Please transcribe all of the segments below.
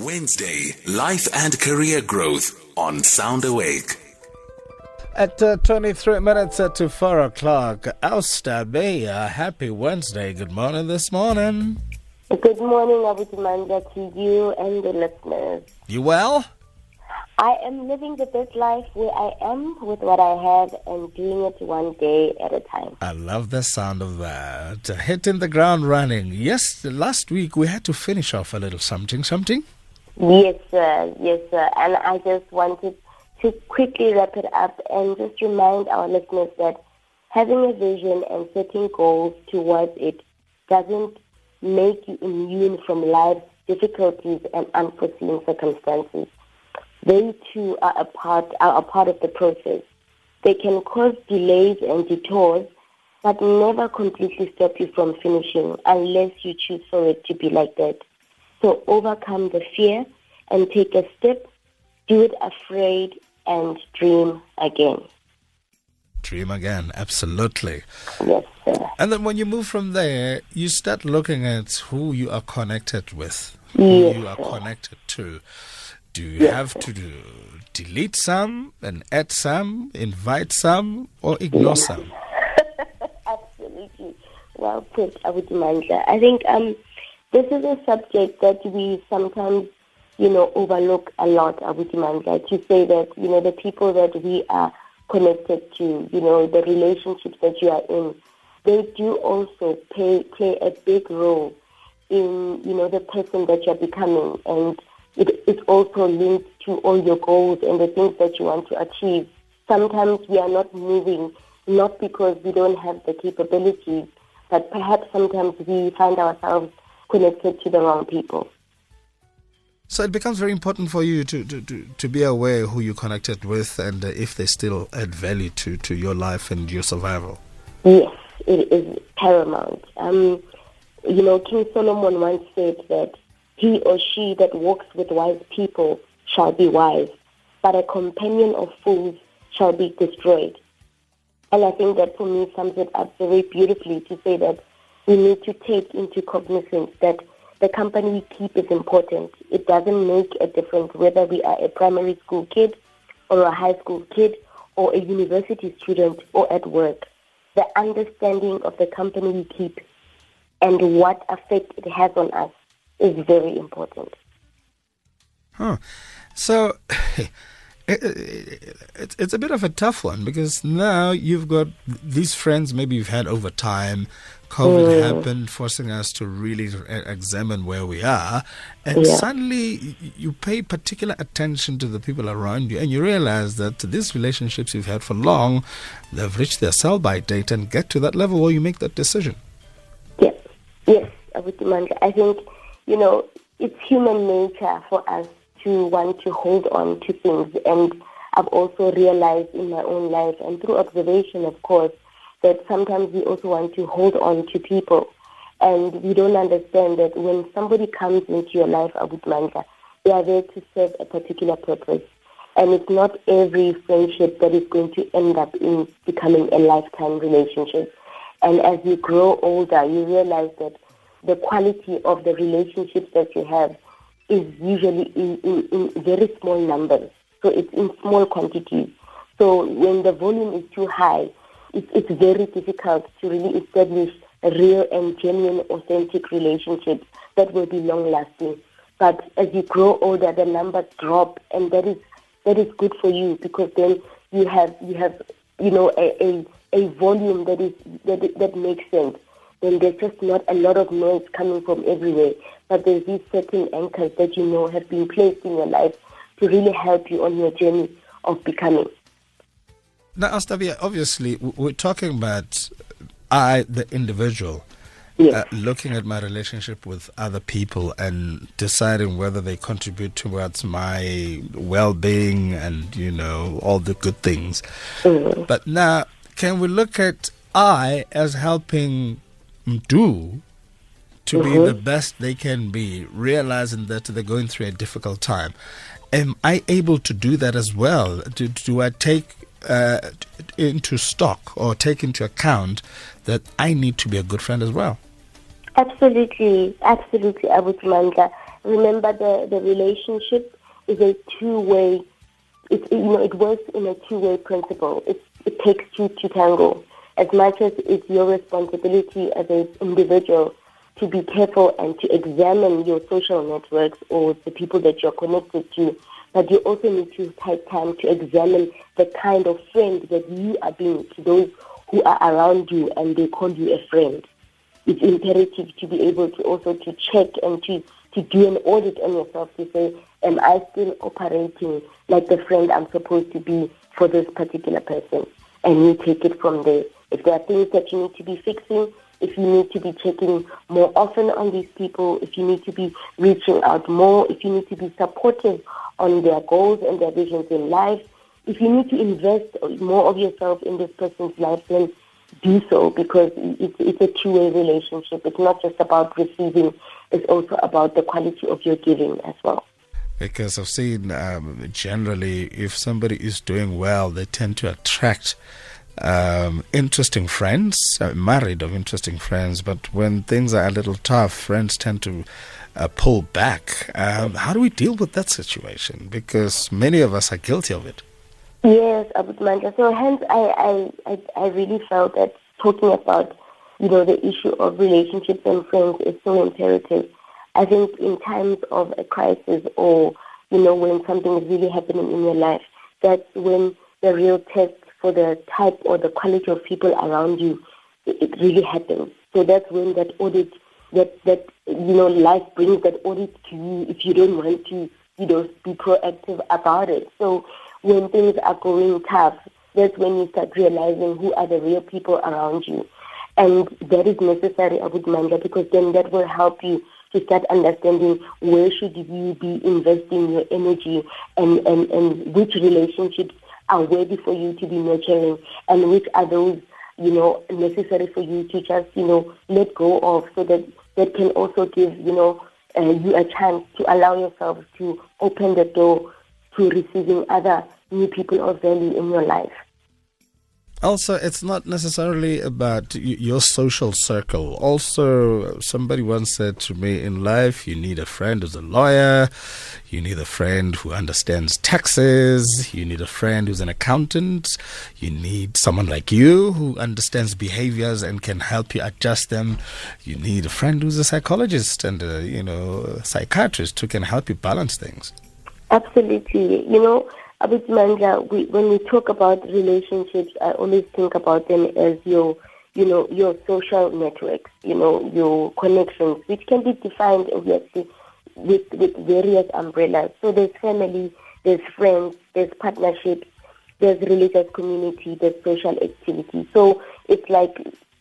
Wednesday, life and career growth on Sound Awake. At uh, 23 minutes uh, to 4 o'clock, Austabe, uh, happy Wednesday. Good morning this morning. Good morning, Abuti Mandla, to you and the listeners. You well? I am living the best life where I am with what I have and doing it one day at a time. I love the sound of that. Hitting the ground running. Yes, last week we had to finish off a little something, something. Yes, sir. Yes, sir. And I just wanted to quickly wrap it up and just remind our listeners that having a vision and setting goals towards it doesn't make you immune from life's difficulties and unforeseen circumstances they too are a part are a part of the process. They can cause delays and detours, but never completely stop you from finishing unless you choose for it to be like that. So overcome the fear and take a step, do it afraid, and dream again. Dream again, absolutely. Yes, sir. And then when you move from there, you start looking at who you are connected with, who Yes, you are sir. connected to. Do you have to do, delete some and add some, invite some, or ignore some? Absolutely. Well put, Mandla. I think um, this is a subject that we sometimes, you know, overlook a lot, Abu to say that, you know, the people that we are connected to, you know, the relationships that you are in, they do also play, play a big role in, you know, the person that you're becoming. And it is also linked to all your goals and the things that you want to achieve. Sometimes we are not moving not because we don't have the capabilities, but perhaps sometimes we find ourselves connected to the wrong people. So it becomes very important for you to, to, to, to be aware who you connected with and uh, if they still add value to, to your life and your survival. Yes, it is paramount. Um, you know, King Solomon once said that he or she that walks with wise people shall be wise, but a companion of fools shall be destroyed. And I think that for me sums it up very beautifully to say that we need to take into cognizance that the company we keep is important. It doesn't make a difference whether we are a primary school kid or a high school kid or a university student or at work. The understanding of the company we keep and what effect it has on us is very important. Huh. So it, it, it's it's a bit of a tough one because now you've got these friends maybe you've had over time. COVID mm. happened, forcing us to really examine where we are, and Yeah. suddenly you pay particular attention to the people around you, and you realize that these relationships you've had for long, they've reached their sell-by date, and get to that level where you make that decision. Yes, yes, I would demand. I think, you know, it's human nature for us to want to hold on to things. And I've also realized in my own life and through observation, of course, that sometimes we also want to hold on to people. And we don't understand that when somebody comes into your life, Abu Mandla, they are there to serve a particular purpose. And it's not every friendship that is going to end up in becoming a lifetime relationship. And as you grow older, you realize that the quality of the relationships that you have is usually in, in, in very small numbers. So it's in small quantities. So when the volume is too high, it, it's very difficult to really establish a real and genuine, authentic relationship that will be long lasting. But as you grow older, the numbers drop, and that is that is good for you because then you have you have you know a, a, a volume that is that that makes sense. Then there's just not a lot of noise coming from everywhere, but there's these certain anchors that you know have been placed in your life to really help you on your journey of becoming. Now, Astavia, obviously, we're talking about I, the individual, uh, looking at my relationship with other people and deciding whether they contribute towards my well-being and you know all the good things. But now, can we look at I as helping do to be the best they can be, realizing that they're going through a difficult time? Am I able to do that as well? Do, do I take uh, into stock or take into account that I need to be a good friend as well? Absolutely, absolutely, Abuti Mandla. remember the, the relationship is a two-way, it, you know, it works in a two-way principle. It, it takes two to tango. As much as it's your responsibility as an individual to be careful and to examine your social networks or the people that you're connected to, but you also need to take time to examine the kind of friend that you are being to those who are around you and they call you a friend. It's imperative to be able to also to check and to, to do an audit on yourself to say, am I still operating like the friend I'm supposed to be for this particular person? And you take it from there. If there are things that you need to be fixing, if you need to be checking more often on these people, if you need to be reaching out more, if you need to be supportive on their goals and their visions in life, if you need to invest more of yourself in this person's life, then do so because it's, it's a two-way relationship. It's not just about receiving, it's also about the quality of your giving as well. Because I've seen um, generally, if somebody is doing well, they tend to attract um, interesting friends, uh, married of interesting friends, but when things are a little tough, friends tend to uh, pull back. Um, how do we deal with that situation? Because many of us are guilty of it. Yes, Abuti Mandla. So hence I, I, I, I really felt that talking about, you know, the issue of relationships and friends is so imperative. I think in times of a crisis or, you know, when something is really happening in your life, that's when the real test for the type or the quality of people around you, it, really happens. So that's when that audit, that, that, you know, life brings that audit to you if you don't want to, you know, be proactive about it. So when things are going tough, that's when you start realizing who are the real people around you. And that is necessary, Abu Manda, because then that will help you to start understanding where should you be investing your energy and, and, and which relationships are worthy for you to be nurturing and which are those, you know, necessary for you to just, you know, let go of so that that can also give, you know, uh, you a chance to allow yourself to open the door to receiving other new people of value in your life. Also, it's not necessarily about your social circle. Also, somebody once said to me in life, you need a friend who's a lawyer, you need a friend who understands taxes, you need a friend who's an accountant, you need someone like you who understands behaviors and can help you adjust them. You need a friend who's a psychologist and a, you know, psychiatrist who can help you balance things. Absolutely. You know, Abid Manja, we, when we talk about relationships, I always think about them as your, you know, your social networks, you know, your connections, which can be defined obviously with, with various umbrellas. So there's family, there's friends, there's partnerships, there's religious community, there's social activity. So it's like,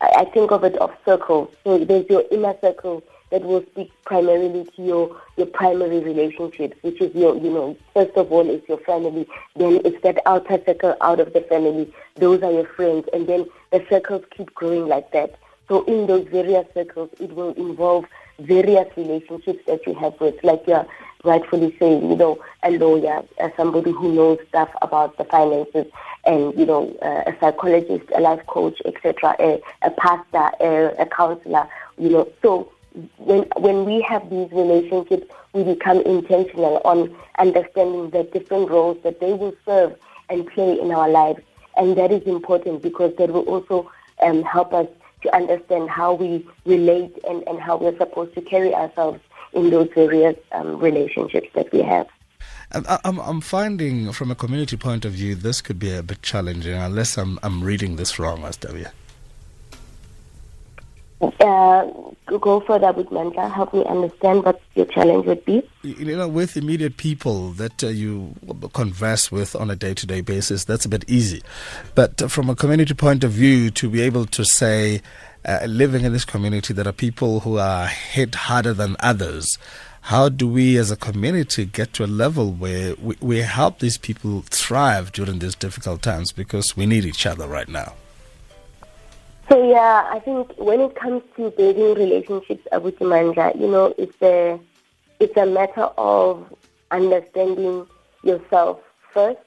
I think of it of circles. So there's your inner circle, that will speak primarily to your, your primary relationships, which is your, you know, first of all, is your family. Then it's that outer circle out of the family. Those are your friends. And then the circles keep growing like that. So in those various circles, it will involve various relationships that you have with, like you're rightfully saying, you know, a lawyer, uh, somebody who knows stuff about the finances, and, you know, uh, a psychologist, a life coach, etc., a, a pastor, a, a counselor, you know. So when when we have these relationships, we become intentional on understanding the different roles that they will serve and play in our lives, and that is important because that will also um, help us to understand how we relate and, and how we're supposed to carry ourselves in those various um, relationships that we have. I'm, I'm finding, from a community point of view, this could be a bit challenging, unless I'm, I'm reading this wrong, SW. Uh, go further with Mandla. Help me understand what your challenge would be. You know, with immediate people that uh, you converse with on a day to day basis, that's a bit easy. But from a community point of view, to be able to say, uh, living in this community, there are people who are hit harder than others. How do we as a community get to a level where we, we help these people thrive during these difficult times because we need each other right now? So yeah, I think when it comes to building relationships Mandla, you know, it's a it's a matter of understanding yourself first,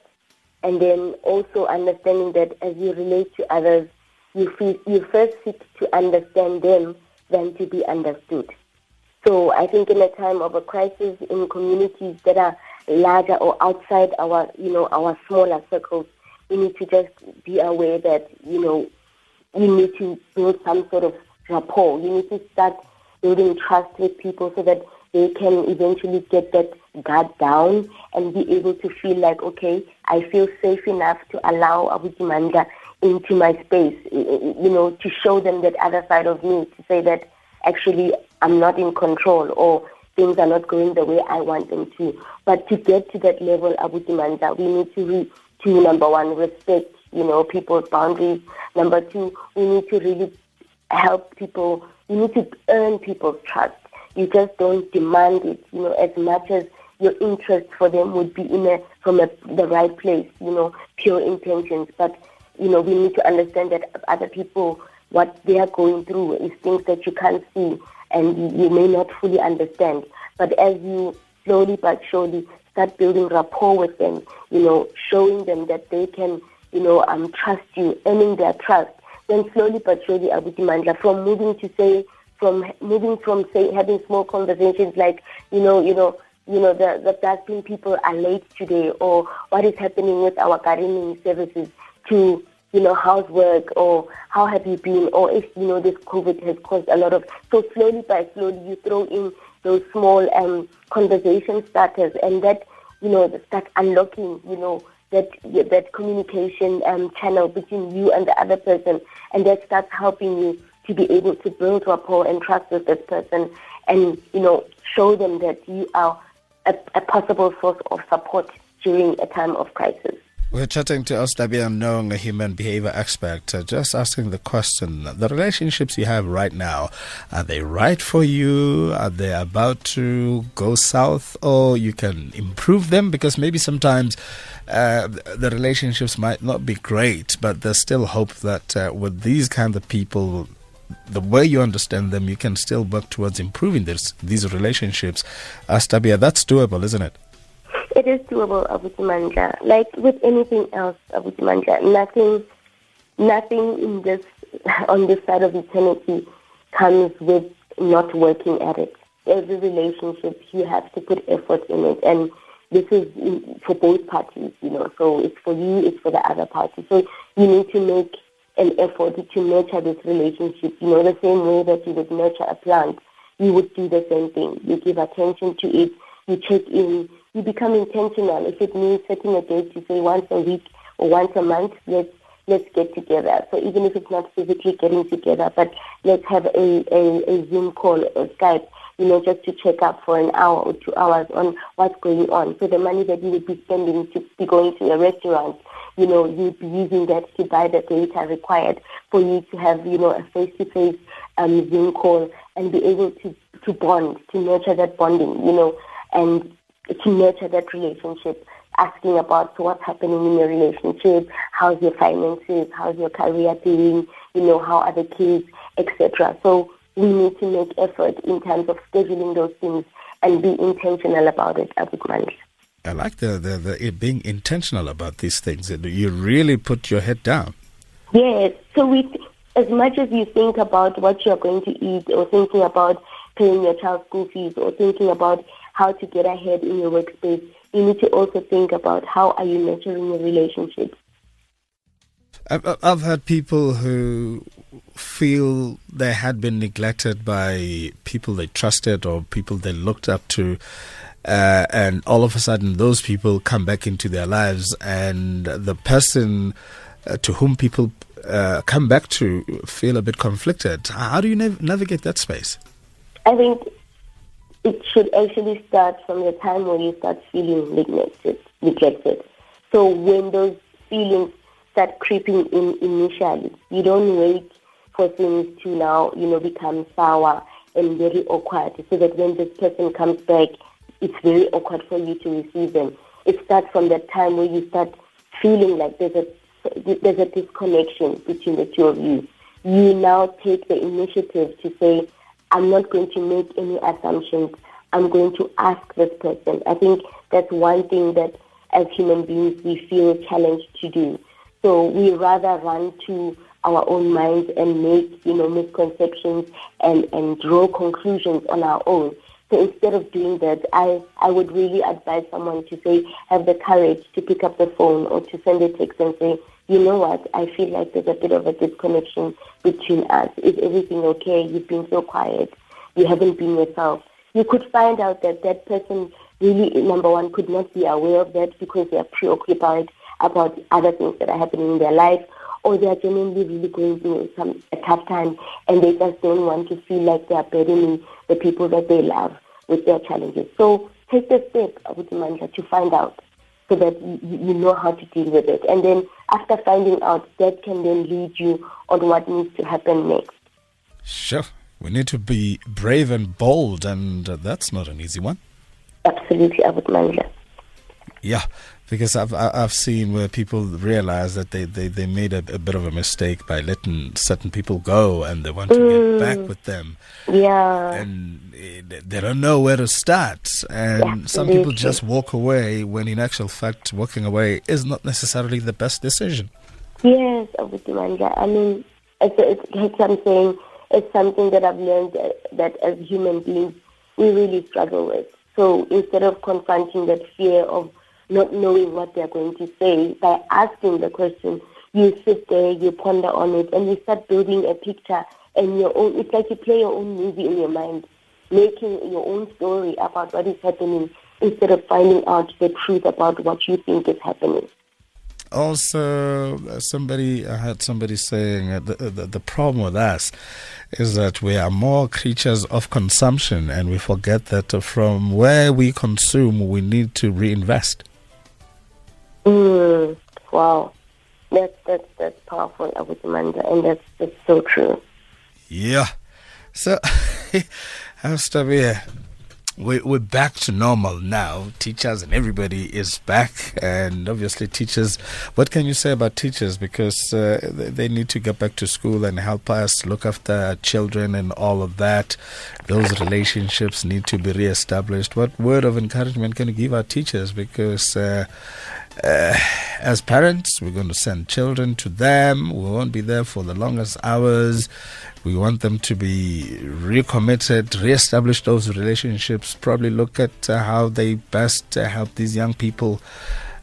and then also understanding that as you relate to others, you feel, you first seek to understand them than to be understood. So I think in a time of a crisis in communities that are larger or outside our, you know, our smaller circles, we need to just be aware that, you know, we need to build some sort of rapport. You need to start building trust with people so that they can eventually get that guard down and be able to feel like, okay, I feel safe enough to allow Abuti Mandla into my space, you know, to show them that other side of me, to say that actually I'm not in control or things are not going the way I want them to. But to get to that level, Abuti Mandla, we need to, re- to number one, respect, you know, people's boundaries. Number two, we need to really help people. We need to earn people's trust. You just don't demand it, you know, as much as your interest for them would be in a, from a, the right place, you know, pure intentions. But, you know, we need to understand that other people, what they are going through is things that you can't see and you, you may not fully understand. But as you slowly but surely start building rapport with them, you know, showing them that they can, you know, um, trust you, earning their trust, then slowly but surely, Abuti Mandla, from moving to say, from moving from say having small conversations like, you know, you know, you know, the, the dustbin people are late today or what is happening with our gardening services to, you know, housework or how have you been or if, you know, this COVID has caused a lot of, so slowly by slowly you throw in those small um, conversation starters and that, you know, start unlocking, you know, that that communication um, channel between you and the other person, and that starts helping you to be able to build rapport and trust with this person, and you know show them that you are a, a possible source of support during a time of crisis. We're chatting to Ostabia Nong, a human behavior expert, uh, just asking the question the relationships you have right now, are they right for you? Are they about to go south? Or you can improve them? Because maybe sometimes uh, the relationships might not be great, but there's still hope that uh, with these kind of people, the way you understand them, you can still work towards improving this, these relationships. Astabia, that's doable, isn't it? It is doable, Abuti Mandla. Like with anything else, Abuti Mandla, nothing, nothing in this on this side of eternity comes with not working at it. Every relationship, you have to put effort in it, and this is for both parties, you know. So it's for you, it's for the other party. So you need to make an effort to nurture this relationship. You know, the same way that you would nurture a plant, you would do the same thing. You give attention to it. You check in you become intentional. If it means setting a date to say once a week or once a month, let's let's get together. So even if it's not physically getting together, but let's have a, a, a Zoom call or Skype, you know, just to check up for an hour or two hours on what's going on. So the money that you would be spending to be going to a restaurant, you know, you'd be using that to buy the data required for you to have, you know, a face-to-face um, Zoom call and be able to, to bond, to nurture that bonding, you know, and to nurture that relationship, asking about what's happening in your relationship, how's your finances, how's your career doing, you know, how are the kids, etc. So we need to make effort in terms of scheduling those things and be intentional about it every month. I like the, the, the being intentional about these things. You really put your head down. Yes. So we, as much as you think about what you're going to eat or thinking about paying your child's school fees or thinking about how to get ahead in your workspace, you need to also think about how are you nurturing your relationships. I've, I've had people who feel they had been neglected by people they trusted or people they looked up to. Uh, and all of a sudden, those people come back into their lives, and the person uh, to whom people uh, come back to feel a bit conflicted. How do you nav- navigate that space? I think it should actually start from the time when you start feeling neglected. neglected. So when those feelings start creeping in initially, you don't wait for things to now, you know, become sour and very awkward so that when this person comes back, it's very awkward for you to receive them. It starts from that time where you start feeling like there's a there's a disconnection between the two of you. You now take the initiative to say, I'm not going to make any assumptions. I'm going to ask this person. I think that's one thing that as human beings we feel challenged to do. So we rather run to our own minds and make, you know, misconceptions and, and draw conclusions on our own. So instead of doing that, I, I would really advise someone to say, have the courage to pick up the phone or to send a text and say, you know what, I feel like there's a bit of a disconnection between us. Is everything okay? You've been so quiet. You haven't been yourself. You could find out that that person really, number one, could not be aware of that because they are preoccupied about other things that are happening in their life or they are genuinely really going through some a tough time and they just don't want to feel like they are burdening the people that they love with their challenges. So take the step, with Mandla, to find out so that you, know how to deal with it. And then after finding out, that can then lead you on what needs to happen next. Sure. We need to be brave and bold, and uh, that's not an easy one. Absolutely, Abu Mandla. Yeah, because I've I've seen where people realize that they, they, they made a, a bit of a mistake by letting certain people go, and they want to mm. get back with them. Yeah, and they don't know where to start, and yeah, some people just walk away. When in actual fact, walking away is not necessarily the best decision. Yes, Abuti Mandla. I mean, it's, it's, it's something. It's something that I've learned that, that as human beings we really struggle with. So instead of confronting that fear of not knowing what they're going to say, by asking the question, you sit there, you ponder on it, and you start building a picture and your own. It's like you play your own movie in your mind, making your own story about what is happening instead of finding out the truth about what you think is happening also uh, somebody I heard somebody saying the, the, the problem with us is that we are more creatures of consumption and we forget that from where we consume we need to reinvest. Mm, wow, that's that's that's powerful, Abu Amanda, and that's that's so true. Yeah. So, how's Tabia? we, we're back to normal now. Teachers and everybody is back, and obviously, teachers. What can you say about teachers? Because uh, they need to get back to school and help us look after children and all of that. Those relationships need to be reestablished. What word of encouragement can you give our teachers? Because uh, uh, as parents, we're going to send children to them. We won't be there for the longest hours. We want them to be recommitted, reestablish those relationships, probably look at uh, how they best uh, help these young people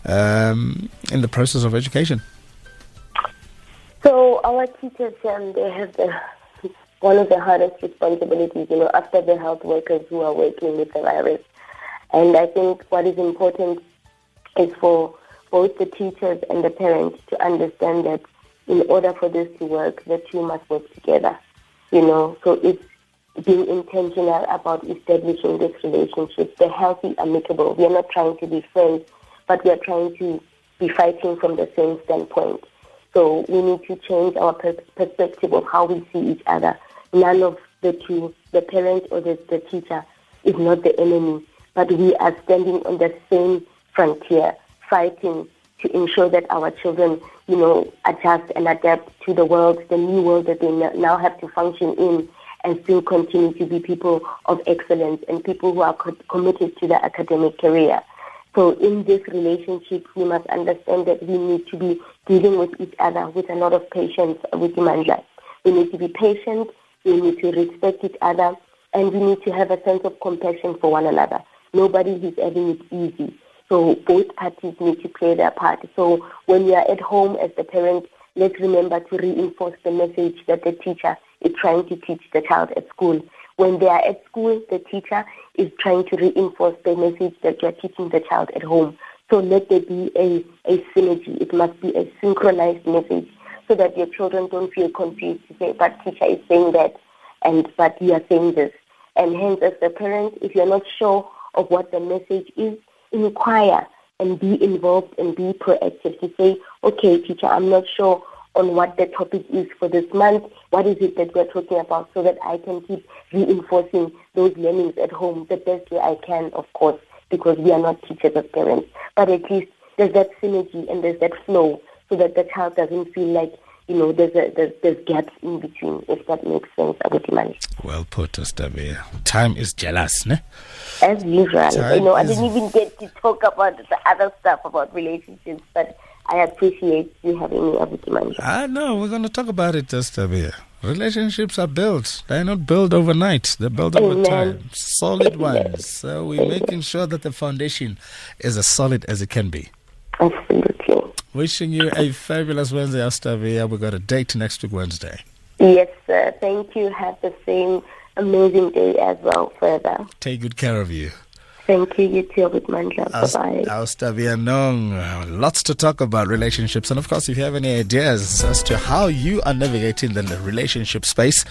um, in the process of education. So, our teachers, um, they have the one of the hardest responsibilities, you know, after the health workers who are working with the virus. And I think what is important is for both the teachers and the parents to understand that in order for this to work, the two must work together. You know, so it's being intentional about establishing this relationship, the healthy, amicable. We are not trying to be friends, but we are trying to be fighting from the same standpoint. So we need to change our perspective of how we see each other. None of the two, the parent or the, the teacher, is not the enemy, but we are standing on the same frontier, fighting to ensure that our children, you know, adjust and adapt to the world, the new world that they now have to function in, and still continue to be people of excellence and people who are co- committed to their academic career. So in this relationship, we must understand that we need to be dealing with each other with a lot of patience with Imandla. We need to be patient, we need to respect each other, and we need to have a sense of compassion for one another. Nobody is having it easy. So both parties need to play their part. So when you are at home as the parent, let's remember to reinforce the message that the teacher is trying to teach the child at school. When they are at school, the teacher is trying to reinforce the message that you're teaching the child at home. So let there be a, a synergy. It must be a synchronized message so that your children don't feel confused to say, but teacher is saying that and but you are saying this. And hence as the parent, if you're not sure of what the message is, inquire and be involved and be proactive to say, okay, teacher, I'm not sure on what the topic is for this month. What is it that we're talking about so that I can keep reinforcing those learnings at home the best way I can, of course, because we are not teachers as parents. But at least there's that synergy and there's that flow so that the child doesn't feel like you know, there's, a, there's, there's gaps in between, if that makes sense, Abutimani. Well put, Astabia. Time is jealous, ne? As usual. Time you know, I didn't even get to talk about the other stuff about relationships, but I appreciate you having me, Abuti Ah, no, we're going to talk about it just a bit. Relationships are built. They're not built overnight. They're built over Amen. time. Solid ones. So we're making sure that the foundation is as solid as it can be. Absolutely. Wishing you a fabulous Wednesday, Astavia. Uh, we've got a date next week, Wednesday. Yes, sir. Thank you. Have the same amazing day as well further. Take good care of you. Thank you. You too, with Mandla. Bye-bye. Lots to talk about relationships. And of course, if you have any ideas as to how you are navigating the relationship space,